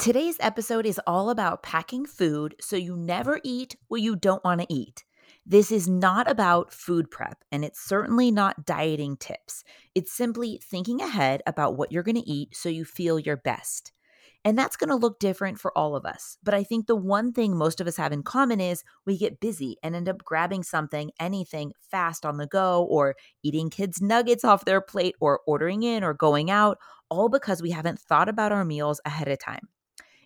Today's episode is all about packing food so you never eat what you don't want to eat. This is not about food prep, and it's certainly not dieting tips. It's simply thinking ahead about what you're going to eat so you feel your best. And that's going to look different for all of us. But I think the one thing most of us have in common is we get busy and end up grabbing something, anything fast on the go, or eating kids' nuggets off their plate, or ordering in or going out, all because we haven't thought about our meals ahead of time.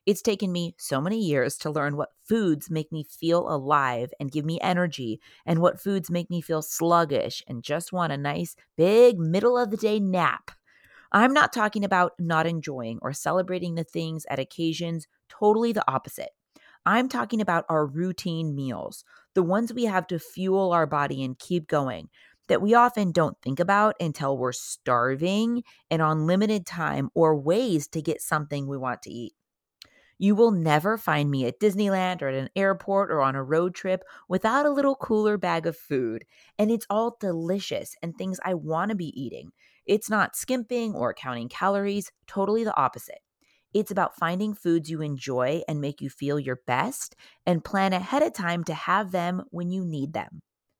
It's taken me so many years to learn what foods make me feel alive and give me energy, and what foods make me feel sluggish and just want a nice, big, middle of the day nap. I'm not talking about not enjoying or celebrating the things at occasions, totally the opposite. I'm talking about our routine meals, the ones we have to fuel our body and keep going, that we often don't think about until we're starving and on limited time or ways to get something we want to eat. You will never find me at Disneyland or at an airport or on a road trip without a little cooler bag of food. And it's all delicious and things I want to be eating. It's not skimping or counting calories, totally the opposite. It's about finding foods you enjoy and make you feel your best and plan ahead of time to have them when you need them.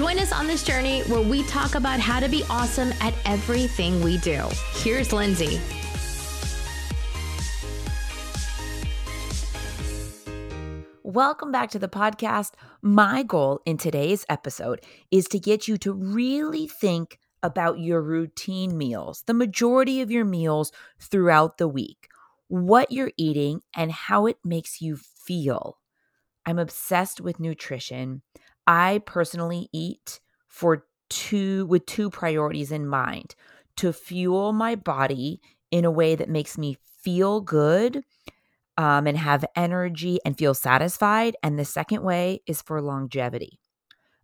Join us on this journey where we talk about how to be awesome at everything we do. Here's Lindsay. Welcome back to the podcast. My goal in today's episode is to get you to really think about your routine meals, the majority of your meals throughout the week, what you're eating, and how it makes you feel. I'm obsessed with nutrition. I personally eat for two with two priorities in mind to fuel my body in a way that makes me feel good um, and have energy and feel satisfied. And the second way is for longevity.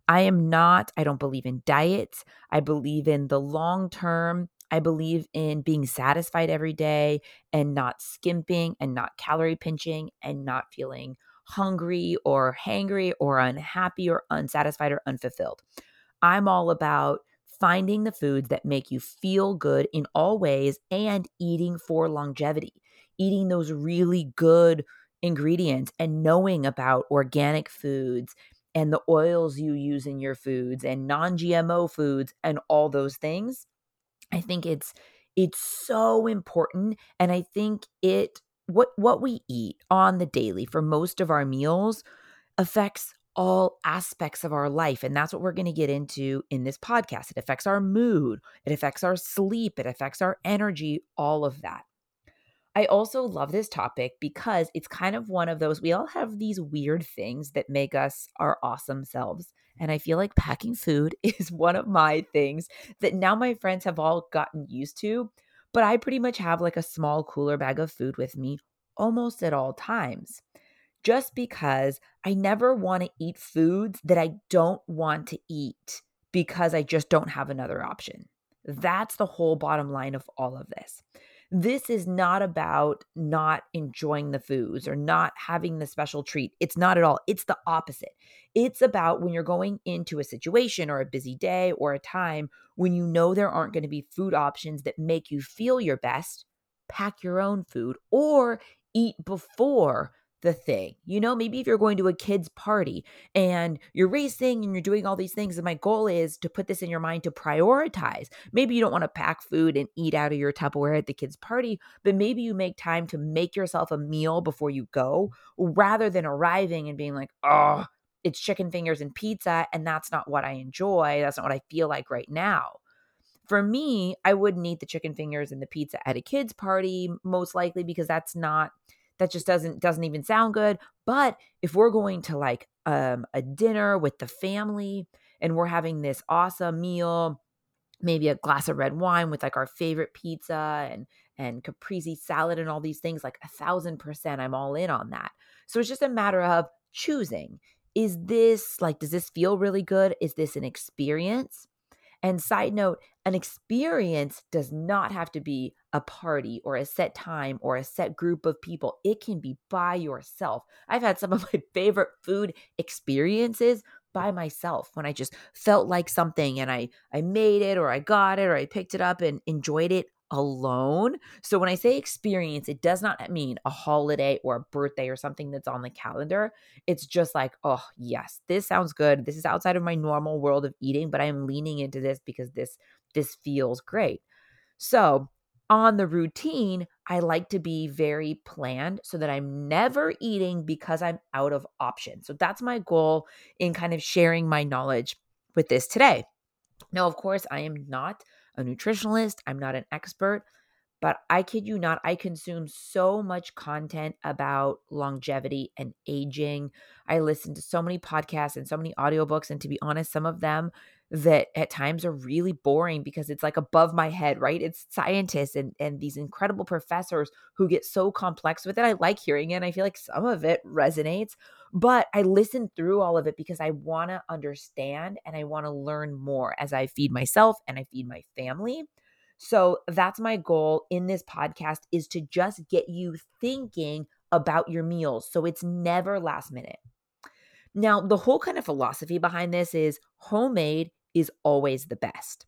I am not, I don't believe in diets. I believe in the long term. I believe in being satisfied every day and not skimping and not calorie pinching and not feeling hungry or hangry or unhappy or unsatisfied or unfulfilled. I'm all about finding the foods that make you feel good in all ways and eating for longevity, eating those really good ingredients and knowing about organic foods and the oils you use in your foods and non-GMO foods and all those things. I think it's it's so important and I think it what what we eat on the daily for most of our meals affects all aspects of our life and that's what we're going to get into in this podcast. It affects our mood it affects our sleep it affects our energy all of that. I also love this topic because it's kind of one of those we all have these weird things that make us our awesome selves and i feel like packing food is one of my things that now my friends have all gotten used to but I pretty much have like a small cooler bag of food with me almost at all times. Just because I never want to eat foods that I don't want to eat because I just don't have another option. That's the whole bottom line of all of this. This is not about not enjoying the foods or not having the special treat. It's not at all. It's the opposite. It's about when you're going into a situation or a busy day or a time when you know there aren't going to be food options that make you feel your best, pack your own food or eat before the thing. You know, maybe if you're going to a kid's party and you're racing and you're doing all these things, and my goal is to put this in your mind to prioritize. Maybe you don't want to pack food and eat out of your Tupperware at the kid's party, but maybe you make time to make yourself a meal before you go rather than arriving and being like, oh, it's chicken fingers and pizza. And that's not what I enjoy. That's not what I feel like right now. For me, I wouldn't eat the chicken fingers and the pizza at a kid's party, most likely because that's not that just doesn't doesn't even sound good but if we're going to like um, a dinner with the family and we're having this awesome meal maybe a glass of red wine with like our favorite pizza and and caprese salad and all these things like a thousand percent i'm all in on that so it's just a matter of choosing is this like, does this feel really good? Is this an experience? And side note, an experience does not have to be a party or a set time or a set group of people. It can be by yourself. I've had some of my favorite food experiences by myself when I just felt like something and I I made it or I got it or I picked it up and enjoyed it alone. So when I say experience, it does not uh, mean a holiday or a birthday or something that's on the calendar. It's just like, oh, yes, this sounds good. This is outside of my normal world of eating, but I'm leaning into this because this this feels great. So, on the routine, I like to be very planned so that I'm never eating because I'm out of options. So that's my goal in kind of sharing my knowledge with this today. Now, of course, I am not a nutritionalist, I'm not an expert, but I kid you not, I consume so much content about longevity and aging. I listen to so many podcasts and so many audiobooks. And to be honest, some of them that at times are really boring because it's like above my head, right? It's scientists and, and these incredible professors who get so complex with it. I like hearing it. And I feel like some of it resonates, but I listen through all of it because I want to understand and I want to learn more as I feed myself and I feed my family. So that's my goal in this podcast is to just get you thinking about your meals so it's never last minute. Now, the whole kind of philosophy behind this is homemade is always the best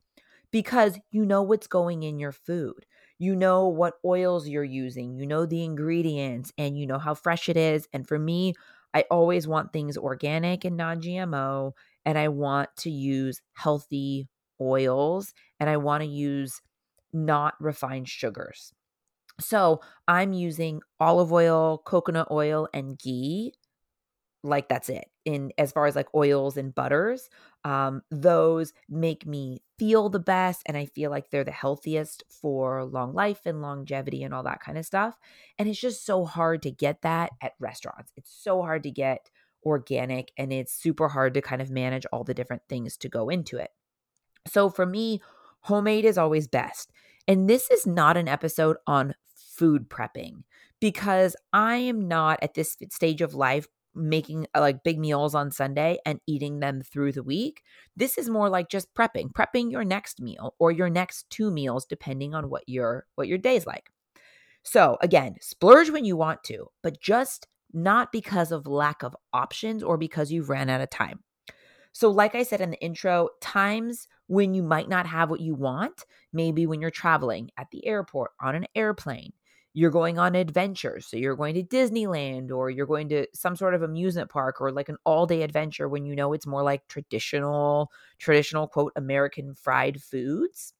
because you know what's going in your food. You know what oils you're using, you know the ingredients, and you know how fresh it is. And for me, I always want things organic and non GMO, and I want to use healthy oils, and I want to use not refined sugars. So I'm using olive oil, coconut oil, and ghee like that's it in as far as like oils and butters um those make me feel the best and i feel like they're the healthiest for long life and longevity and all that kind of stuff and it's just so hard to get that at restaurants. It's so hard to get organic and it's super hard to kind of manage all the different things to go into it. So for me homemade is always best and this is not an episode on food prepping because I am not at this stage of life making uh, like big meals on Sunday and eating them through the week. This is more like just prepping, prepping your next meal or your next two meals depending on what your what your day's like. So, again, splurge when you want to, but just not because of lack of options or because you've ran out of time. So, like I said in the intro, times when you might not have what you want, maybe when you're traveling at the airport, on an airplane, you're going on adventures. So you're going to Disneyland or you're going to some sort of amusement park or like an all-day adventure when you know it's more like traditional traditional quote American fried foods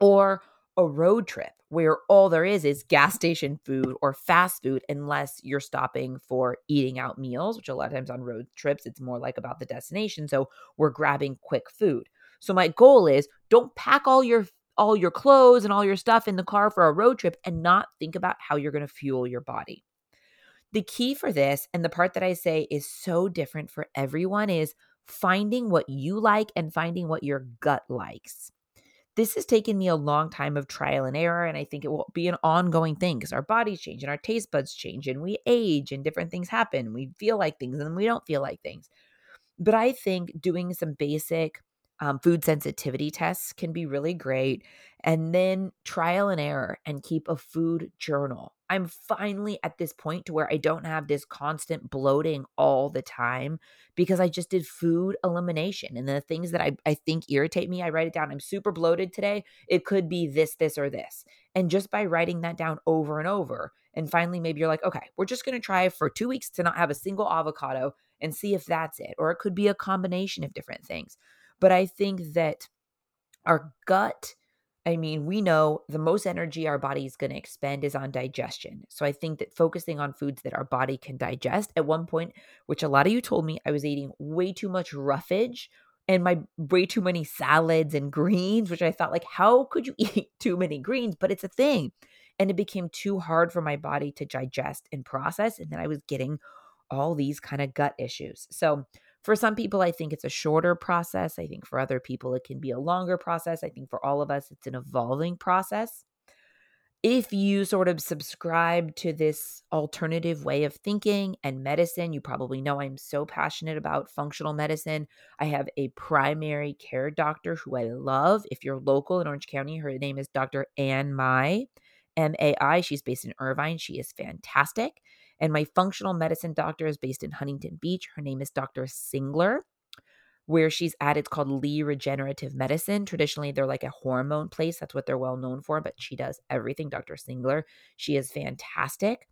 or a road trip where all there is is gas station food or fast food unless you're stopping for eating out meals, which a lot of times on road trips it's more like about the destination. So we're grabbing quick food. So my goal is don't pack all your all your clothes and all your stuff in the car for a road trip and not think about how you're going to fuel your body. The key for this, and the part that I say is so different for everyone, is finding what you like and finding what your gut likes. This has taken me a long time of trial and error, and I think it will be an ongoing thing because our bodies change and our taste buds change and we age and different things happen. We feel like things and then we don't feel like things. But I think doing some basic um, food sensitivity tests can be really great. And then trial and error and keep a food journal. I'm finally at this point to where I don't have this constant bloating all the time because I just did food elimination. And the things that I, I think irritate me, I write it down. I'm super bloated today. It could be this, this, or this. And just by writing that down over and over, and finally, maybe you're like, okay, we're just going to try for two weeks to not have a single avocado and see if that's it. Or it could be a combination of different things. But I think that our gut, I mean, we know the most energy our body is going to expend is on digestion. So I think that focusing on foods that our body can digest at one point, which a lot of you told me I was eating way too much roughage and my way too many salads and greens, which I thought like, how could you eat too many greens? But it's a thing. And it became too hard for my body to digest and process. And then I was getting all these kind of gut issues. So for some people, I think it's a shorter process. I think for other people, it can be a longer process. I think for all of us, it's an evolving process. if you sort of subscribe to this alternative way of thinking and medicine, you probably know I'm so passionate about functional medicine. I have a primary care doctor who I love. If you're local in Orange County, her name is Dr. Ann Mai, M A I. She's based in Irvine. She is fantastic. And my functional medicine doctor is based in Huntington Beach. Her name is Dr. Singler where she's at. It's called Lee Regenerative Medicine. Traditionally, they're like a hormone place. That's what they're well known for, but she does everything. Dr. Singler, she is fantastic.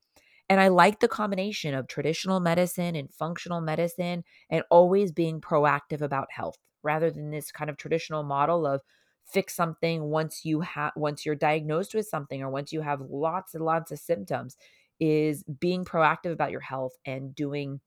And I like the combination of traditional medicine and functional medicine and always being proactive about health rather than this kind of traditional model of fix something once you have once you're diagnosed with something or once you have lots and lots of symptoms is being proactive about your health and doing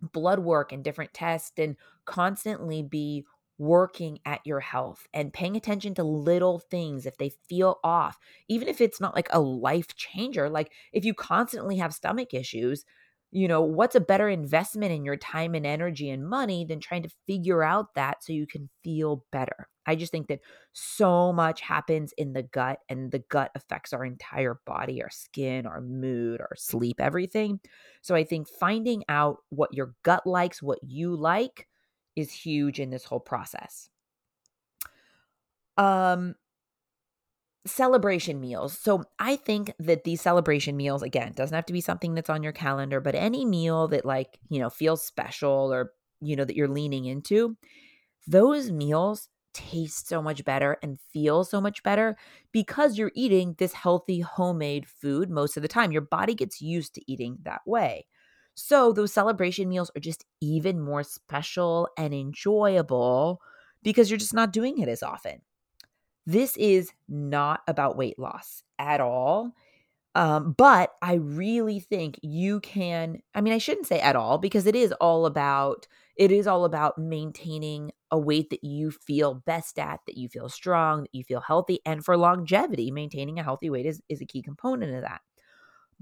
blood work and different tests and constantly be working at your health and paying attention to little things if they feel off, even if it's not like a life changer. Like if you constantly have stomach issues, you know, what's a better investment in your time and energy and money than trying to figure out that so you can feel better? I just think that so much happens in the gut, and the gut affects our entire body, our skin, our mood, our sleep, everything. So I think finding out what your gut likes, what you like, is huge in this whole process. Um, celebration meals. So I think that these celebration meals, again, doesn't have to be something that's on your calendar, but any meal that like, you know, feels special or, you know, that you're leaning into, those meals taste so much better and feel so much better because you're eating this healthy homemade food most of the time. Your body gets used to eating that way. So those celebration meals are just even more special and enjoyable because you're just not doing it as often. This is not about weight loss at all. Um, but I really think you can, I mean, I shouldn't say at all because it is all about it is all about maintaining a weight that you feel best at, that you feel strong, that you feel healthy. And for longevity, maintaining a healthy weight is, is a key component of that.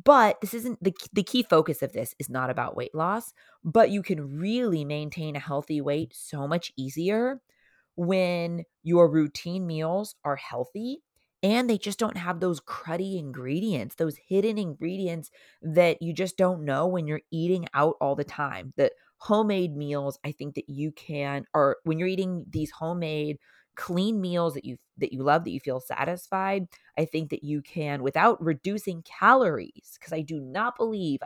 But this isn't the, the key focus of this is not about weight loss, but you can really maintain a healthy weight so much easier when your routine meals are healthy and they just don't have those cruddy ingredients, those hidden ingredients that you just don't know when you're eating out all the time. The homemade meals, I think that you can or when you're eating these homemade clean meals that you that you love that you feel satisfied i think that you can without reducing calories because i do not believe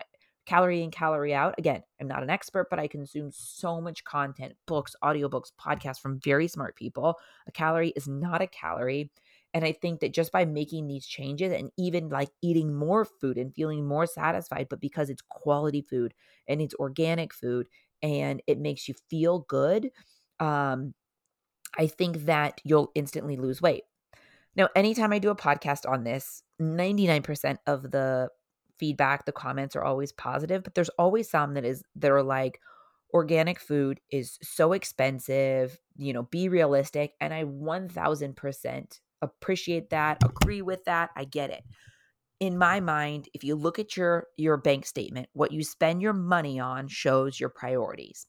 calorie in calorie out again i'm not an expert but i consume so much content books audiobooks podcasts from very smart people a calorie is not a calorie and i think that just by making these changes and even like eating more food and feeling more satisfied but because it's quality food and it's organic food and it makes you feel good um I think that you'll instantly lose weight. Now, anytime I do a podcast on this, 99% of the feedback, the comments are always positive, but there's always some that is that are like organic food is so expensive, you know, be realistic and I 1000% appreciate that, agree with that, I get it. In my mind, if you look at your your bank statement, what you spend your money on shows your priorities.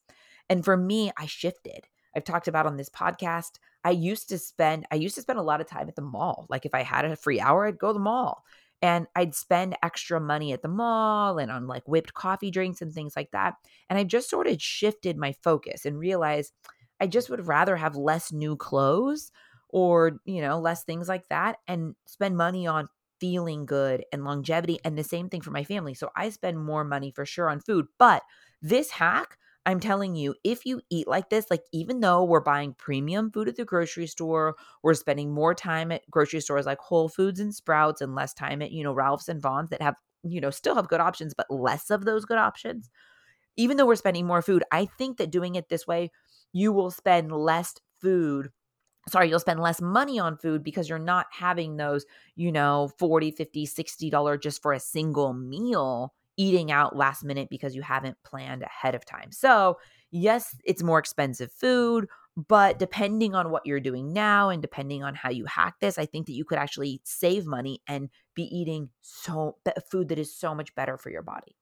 And for me, I shifted. I've talked about on this podcast. I used to spend I used to spend a lot of time at the mall. Like if I had a free hour, I'd go to the mall. And I'd spend extra money at the mall and on like whipped coffee drinks and things like that. And I just sort of shifted my focus and realized I just would rather have less new clothes or, you know, less things like that and spend money on feeling good and longevity and the same thing for my family. So I spend more money for sure on food, but this hack I'm telling you, if you eat like this, like even though we're buying premium food at the grocery store, we're spending more time at grocery stores like Whole Foods and Sprouts and less time at, you know, Ralph's and Vons that have, you know, still have good options, but less of those good options. Even though we're spending more food, I think that doing it this way, you will spend less food sorry you'll spend less money on food because you're not having those you know 40 50 60 dollar just for a single meal eating out last minute because you haven't planned ahead of time. So, yes, it's more expensive food, but depending on what you're doing now and depending on how you hack this, I think that you could actually save money and be eating so food that is so much better for your body.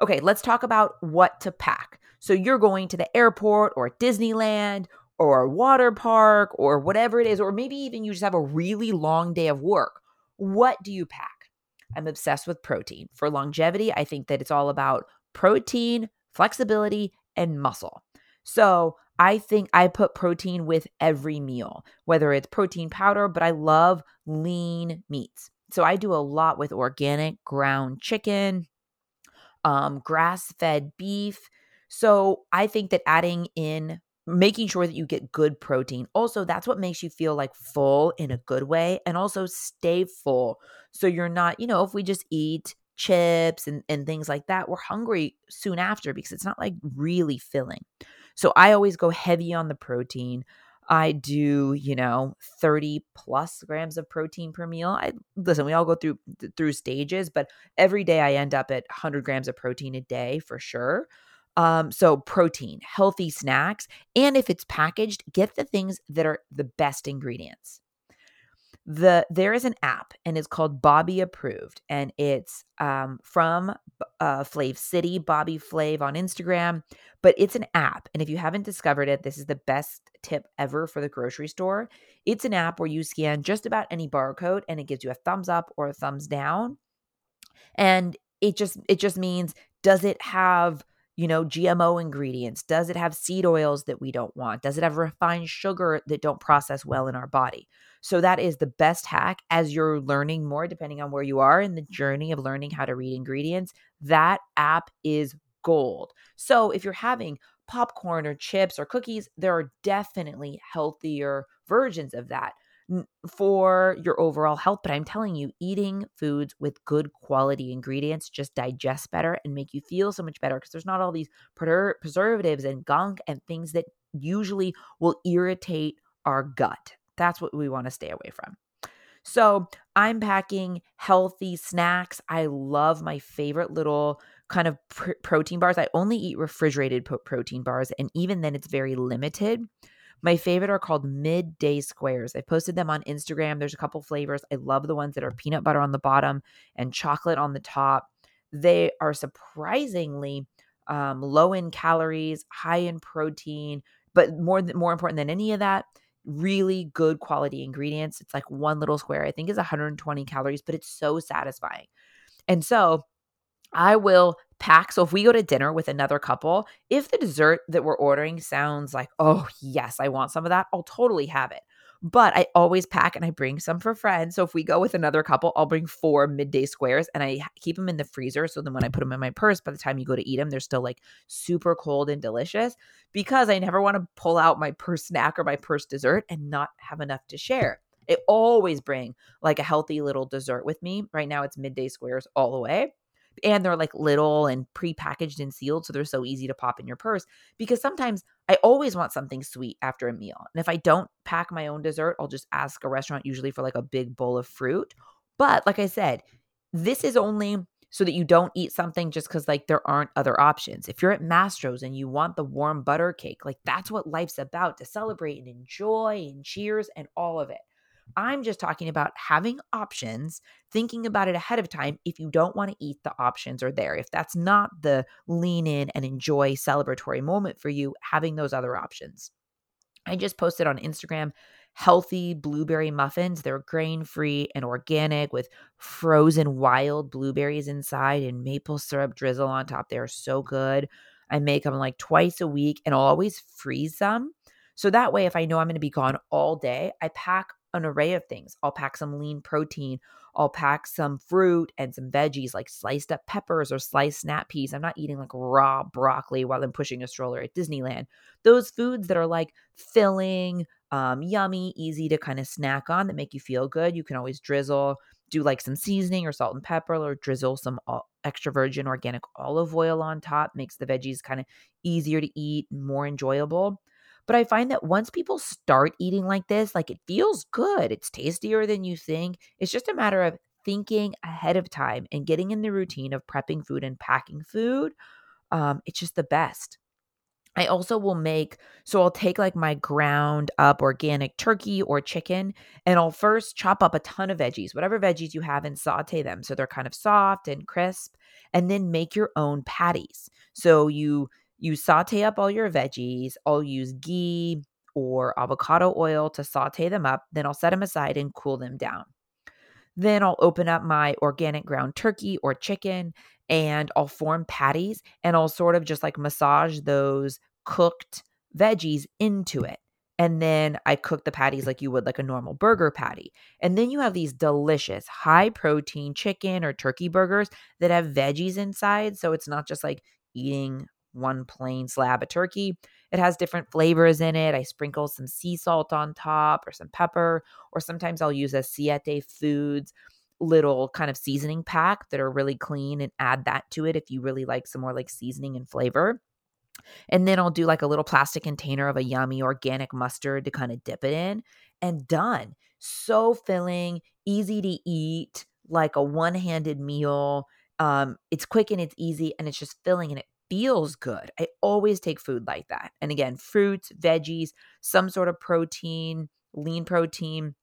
Okay, let's talk about what to pack. So you're going to the airport or Disneyland or a water park or whatever it is, or maybe even you just have a really long day of work what do you pack? I'm obsessed with protein. For longevity, I think that it's all about protein, flexibility, and muscle. So I think I put protein with every meal, whether it's protein powder, but I love lean meats. So I do a lot with organic ground chicken, um, grass fed beef. So I think that adding in making sure that you get good protein. Also, that's what makes you feel like full in a good way and also stay full. So you're not, you know, if we just eat chips and, and things like that, we're hungry soon after because it's not like really filling. So I always go heavy on the protein. I do, you know, 30 plus grams of protein per meal. I listen, we all go through through stages, but every day I end up at 100 grams of protein a day for sure. Um, so protein, healthy snacks, and if it's packaged, get the things that are the best ingredients. The there is an app and it's called Bobby Approved, and it's um, from uh, Flav City, Bobby Flav on Instagram. But it's an app, and if you haven't discovered it, this is the best tip ever for the grocery store. It's an app where you scan just about any barcode, and it gives you a thumbs up or a thumbs down, and it just it just means does it have you know, GMO ingredients? Does it have seed oils that we don't want? Does it have refined sugar that don't process well in our body? So that is the best hack as you're learning more, depending on where you are in the journey of learning how to read ingredients. That app is gold. So if you're having popcorn or chips or cookies, there are definitely healthier versions of that for your overall health. But I'm telling you, eating foods with good quality ingredients just digest better and make you feel so much better because there's not all these preservatives and gunk and things that usually will irritate our gut. That's what we want to stay away from. So I'm packing healthy snacks. I love my favorite little kind of pr- protein bars. I only eat refrigerated protein bars, and even then, it's very limited. My favorite are called midday squares. I posted them on Instagram. There's a couple flavors. I love the ones that are peanut butter on the bottom and chocolate on the top. They are surprisingly um, low in calories, high in protein, but more more important than any of that, really good quality ingredients. It's like one little square, I think is 120 calories, but it's so satisfying. And so I will pack. So if we go to dinner with another couple, if the dessert that we're ordering sounds like, oh, yes, I want some of that, I'll totally have it. But I always pack and I bring some for friends. So if we go with another couple, I'll bring four midday squares and I keep them in the freezer. So then when I put them in my purse, by the time you go to eat them, they're still like super cold and delicious because I never want to pull out my purse snack or my purse dessert and not have enough to share. I always bring like a healthy little dessert with me. Right now it's midday squares all the way and they're like little and pre-packaged and sealed so they're so easy to pop in your purse because sometimes i always want something sweet after a meal and if i don't pack my own dessert i'll just ask a restaurant usually for like a big bowl of fruit but like i said this is only so that you don't eat something just because like there aren't other options. If you're at mastro's and you want the warm butter cake like that's what life's about to celebrate and enjoy and cheers and all of it I'm just talking about having options, thinking about it ahead of time if you don't want to eat the options are there. If that's not the lean in and enjoy celebratory moment for you, having those other options. I just posted on Instagram healthy blueberry muffins. They're grain free and organic with frozen wild blueberries inside and maple syrup drizzle on top. They are so good. I make them like twice a week and I'll always freeze them. So that way, if I know I'm going to be gone all day, I pack an array of things. I'll pack some lean protein. I'll pack some fruit and some veggies like sliced up peppers or sliced snap peas. I'm not eating like raw broccoli while I'm pushing a stroller at Disneyland. Those foods that are like filling, um, yummy, easy to kind of snack on that make you feel good. You can always drizzle, do like some seasoning or salt and pepper, or drizzle some extra virgin organic olive oil on top. Makes the veggies kind of easier to eat, more enjoyable. But I find that once people start eating like this, like it feels good. It's tastier than you think. It's just a matter of thinking ahead of time and getting in the routine of prepping food and packing food. Um, it's just the best. I also will make, so I'll take like my ground up organic turkey or chicken, and I'll first chop up a ton of veggies, whatever veggies you have, and saute them so they're kind of soft and crisp, and then make your own patties. So you you saute up all your veggies. I'll use ghee or avocado oil to saute them up. Then I'll set them aside and cool them down. Then I'll open up my organic ground turkey or chicken and I'll form patties and I'll sort of just like massage those cooked veggies into it. And then I cook the patties like you would like a normal burger patty. And then you have these delicious high protein chicken or turkey burgers that have veggies inside. So it's not just like eating one plain slab of turkey. It has different flavors in it. I sprinkle some sea salt on top or some pepper, or sometimes I'll use a Siete Foods little kind of seasoning pack that are really clean and add that to it if you really like some more like seasoning and flavor. And then I'll do like a little plastic container of a yummy organic mustard to kind of dip it in and done. So filling, easy to eat, like a one handed meal. Um, it's quick and it's easy and it's just filling and it feels good. I always take food like that. And again, fruits, veggies, some sort of protein, lean protein.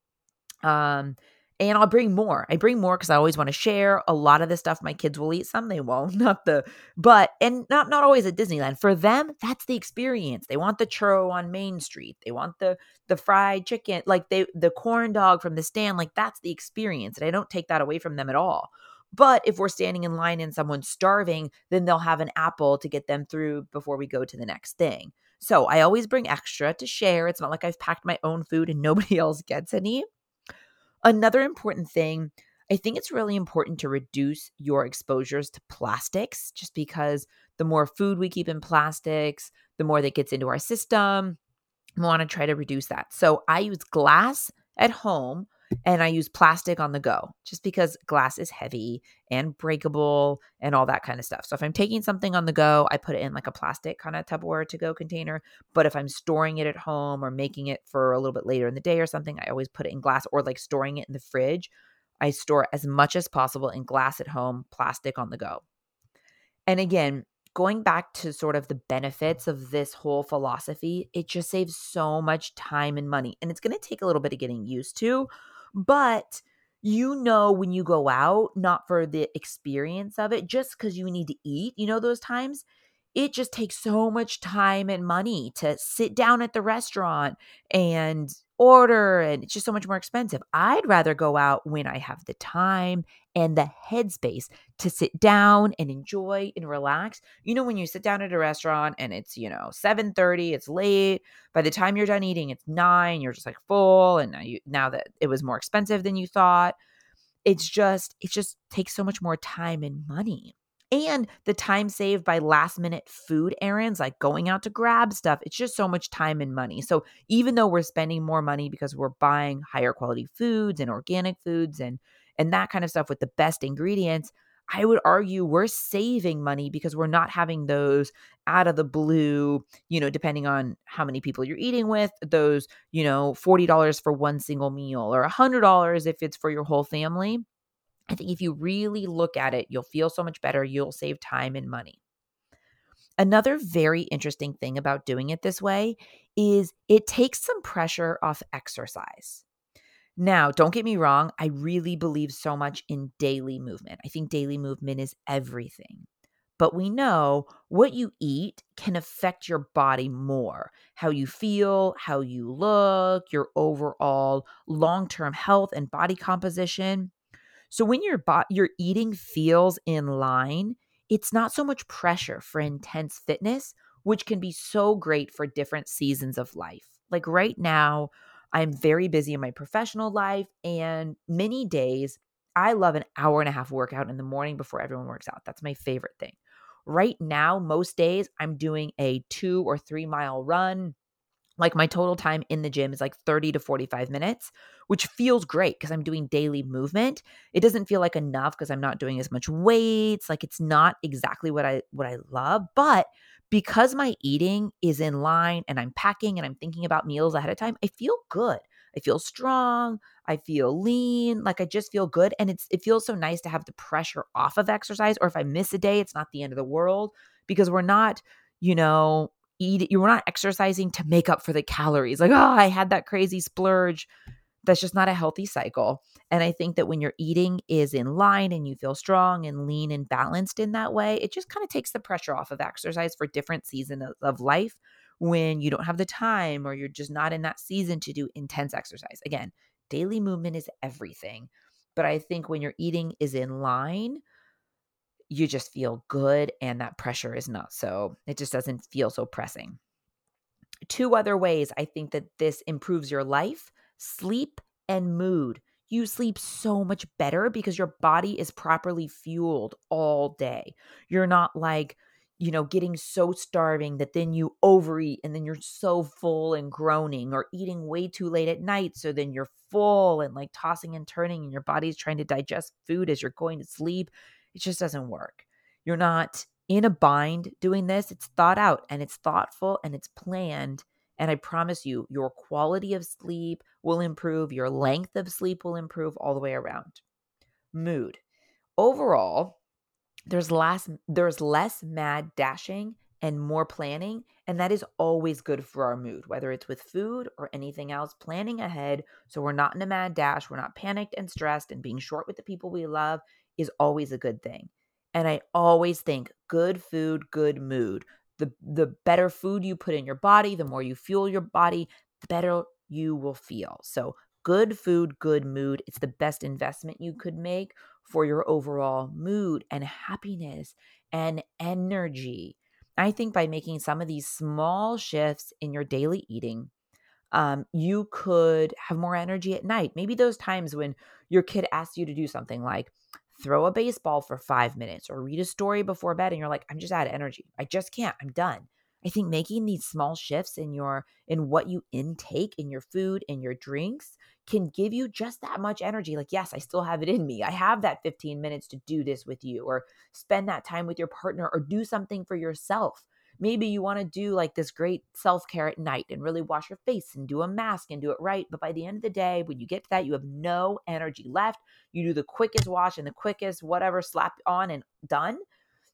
Um, and I'll bring more. I bring more because I always want to share. A lot of the stuff my kids will eat, some they won't. Not the, but and not not always at Disneyland. For them, that's the experience. They want the churro on Main Street. They want the the fried chicken, like they the corn dog from the stand. Like that's the experience, and I don't take that away from them at all. But if we're standing in line and someone's starving, then they'll have an apple to get them through before we go to the next thing. So I always bring extra to share. It's not like I've packed my own food and nobody else gets any. Another important thing, I think it's really important to reduce your exposures to plastics just because the more food we keep in plastics, the more that gets into our system. We want to try to reduce that. So I use glass at home and I use plastic on the go just because glass is heavy and breakable and all that kind of stuff. So if I'm taking something on the go, I put it in like a plastic kind of Tupperware to go container. But if I'm storing it at home or making it for a little bit later in the day or something, I always put it in glass or like storing it in the fridge. I store as much as possible in glass at home, plastic on the go. And again, going back to sort of the benefits of this whole philosophy, it just saves so much time and money. And it's going to take a little bit of getting used to, but you know when you go out, not for the experience of it, just because you need to eat, you know, those times, it just takes so much time and money to sit down at the restaurant and order and it's just so much more expensive. I'd rather go out when I have the time and the headspace to sit down and enjoy and relax. You know when you sit down at a restaurant and it's, you know, 7:30, it's late, by the time you're done eating it's 9, you're just like full and now you now that it was more expensive than you thought. It's just it just takes so much more time and money and the time saved by last minute food errands like going out to grab stuff it's just so much time and money so even though we're spending more money because we're buying higher quality foods and organic foods and and that kind of stuff with the best ingredients I would argue we're saving money because we're not having those out of the blue, you know, depending on how many people you're eating with, those, you know, $40 for one single meal or $100 if it's for your whole family. I think if you really look at it, you'll feel so much better. You'll save time and money. Another very interesting thing about doing it this way is it takes some pressure off exercise. Now, don't get me wrong, I really believe so much in daily movement. I think daily movement is everything. But we know what you eat can affect your body more how you feel, how you look, your overall long term health and body composition. So when your bo- your eating feels in line, it's not so much pressure for intense fitness, which can be so great for different seasons of life. Like right now, I'm very busy in my professional life and many days I love an hour and a half workout in the morning before everyone works out. That's my favorite thing. Right now, most days I'm doing a 2 or 3 mile run like my total time in the gym is like 30 to 45 minutes which feels great because i'm doing daily movement. It doesn't feel like enough because i'm not doing as much weights like it's not exactly what i what i love but because my eating is in line and i'm packing and i'm thinking about meals ahead of time i feel good. I feel strong i feel lean like i just feel good and it's it feels so nice to have the pressure off of exercise or if i miss a day it's not the end of the world because we're not you know eat you were not exercising to make up for the calories like oh i had that crazy splurge. That's just not a healthy cycle and i think that when your eating is in line and you feel strong and lean and balanced in that way it just kind of takes the pressure off of exercise for different seasons of life when you don't have the time or you're just not in that season to do intense exercise. Again daily movement is everything But I think when your eating is in line, you just feel good and that pressure is not so, it just doesn't feel so pressing. Two other ways I think that this improves your life sleep and mood. You sleep so much better because your body is properly fueled all day. You're not like, you know, getting so starving that then you overeat and then you're so full and groaning or eating way too late at night. So then you're full and like tossing and turning and your body's trying to digest food as you're going to sleep. It just doesn't work. You're not in a bind doing this. It's thought out and it's thoughtful and it's planned. And I promise you, your quality of sleep will improve, your length of sleep will improve all the way around. Mood. Overall, there's less there's less mad dashing and more planning and that is always good for our mood whether it's with food or anything else planning ahead so we're not in a mad dash we're not panicked and stressed and being short with the people we love is always a good thing and i always think good food good mood the the better food you put in your body the more you fuel your body the better you will feel so good food good mood it's the best investment you could make for your overall mood and happiness and energy. I think by making some of these small shifts in your daily eating, um, you could have more energy at night. Maybe those times when your kid asks you to do something like throw a baseball for five minutes or read a story before bed, and you're like, I'm just out of energy. I just can't. I'm done. I think making these small shifts in your in what you intake in your food and your drinks can give you just that much energy. Like, yes, I still have it in me. I have that 15 minutes to do this with you, or spend that time with your partner, or do something for yourself. Maybe you want to do like this great self care at night and really wash your face and do a mask and do it right. But by the end of the day, when you get to that, you have no energy left. You do the quickest wash and the quickest whatever, slap on and done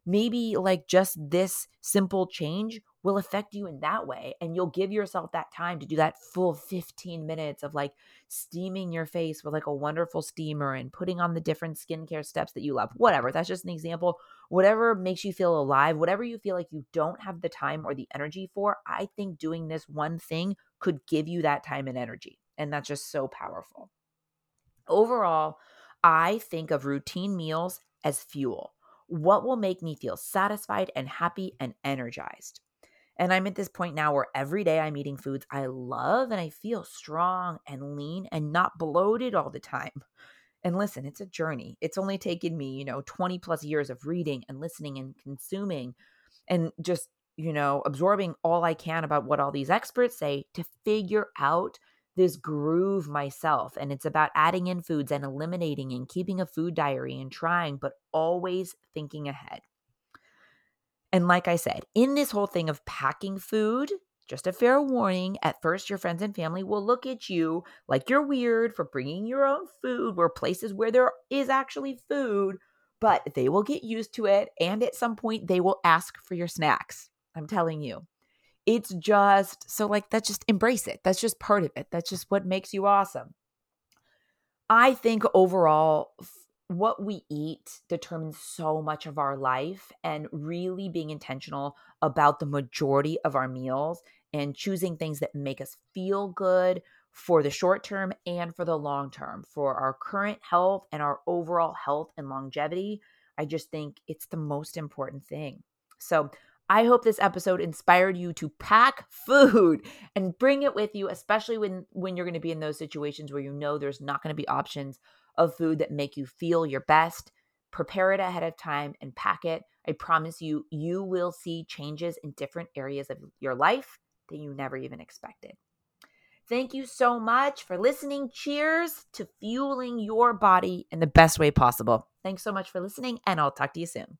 maybe like just this simple change will affect you in that way and you'll give yourself that time to do that full 15 minutes of like steaming your face with like a wonderful steamer and putting on the different skincare steps that you love whatever that's just an example. Whatever makes you feel alive whatever you feel like you don't have the time or the energy for i think doing this one thing could give you that time and energy and that's just so powerful. Overall i think of routine meals as fuel what will make me feel satisfied and happy and energized? And I'm at this point now where every day I'm eating foods I love and I feel strong and lean and not bloated all the time. And listen, it's a journey. It's only taken me, you know, 20 plus years of reading and listening and consuming and just, you know, absorbing all I can about what all these experts say to figure out this groove myself. And it's about adding in foods and eliminating and keeping a food diary and trying, but always thinking ahead. And like I said, in this whole thing of packing food, just a fair warning at first, your friends and family will look at you like you're weird for bringing your own food where places where there is actually food, but they will get used to it. And at some point, they will ask for your snacks. I'm telling you. It's just so like that's just embrace it. That's just part of it. That's just what makes you awesome. I think overall what we eat determines so much of our life and really being intentional about the majority of our meals and choosing things that make us feel good for the short term and for the long term for our current health and our overall health and longevity i just think it's the most important thing so I hope this episode inspired you to pack food and bring it with you, especially when when you're going to be in those situations where you know there's not going to be options of food that make you feel your best. Prepare it ahead of time and pack it. I promise you, you will see changes in different areas of your life that you never even expected. Thank you so much for listening. Cheers to fueling your body in the best way possible. Thanks so much for listening, and I'll talk to you soon.